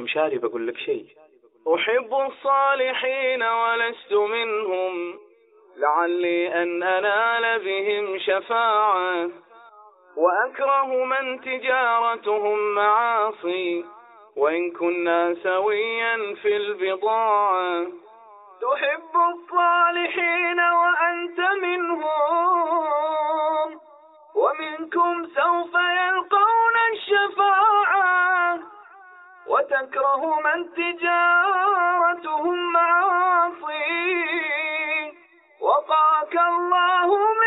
أخي مشاري بقول لك شيء. أحب الصالحين ولست منهم. لعلي أن أنال بهم شفاعة. وأكره من تجارتهم معاصي. وإن كنا سويا في البضاعة. تحب الصالحين وأنت منهم. ومنكم سوف يلقون تكره من تجارتهم معاصي. وقاك اللهم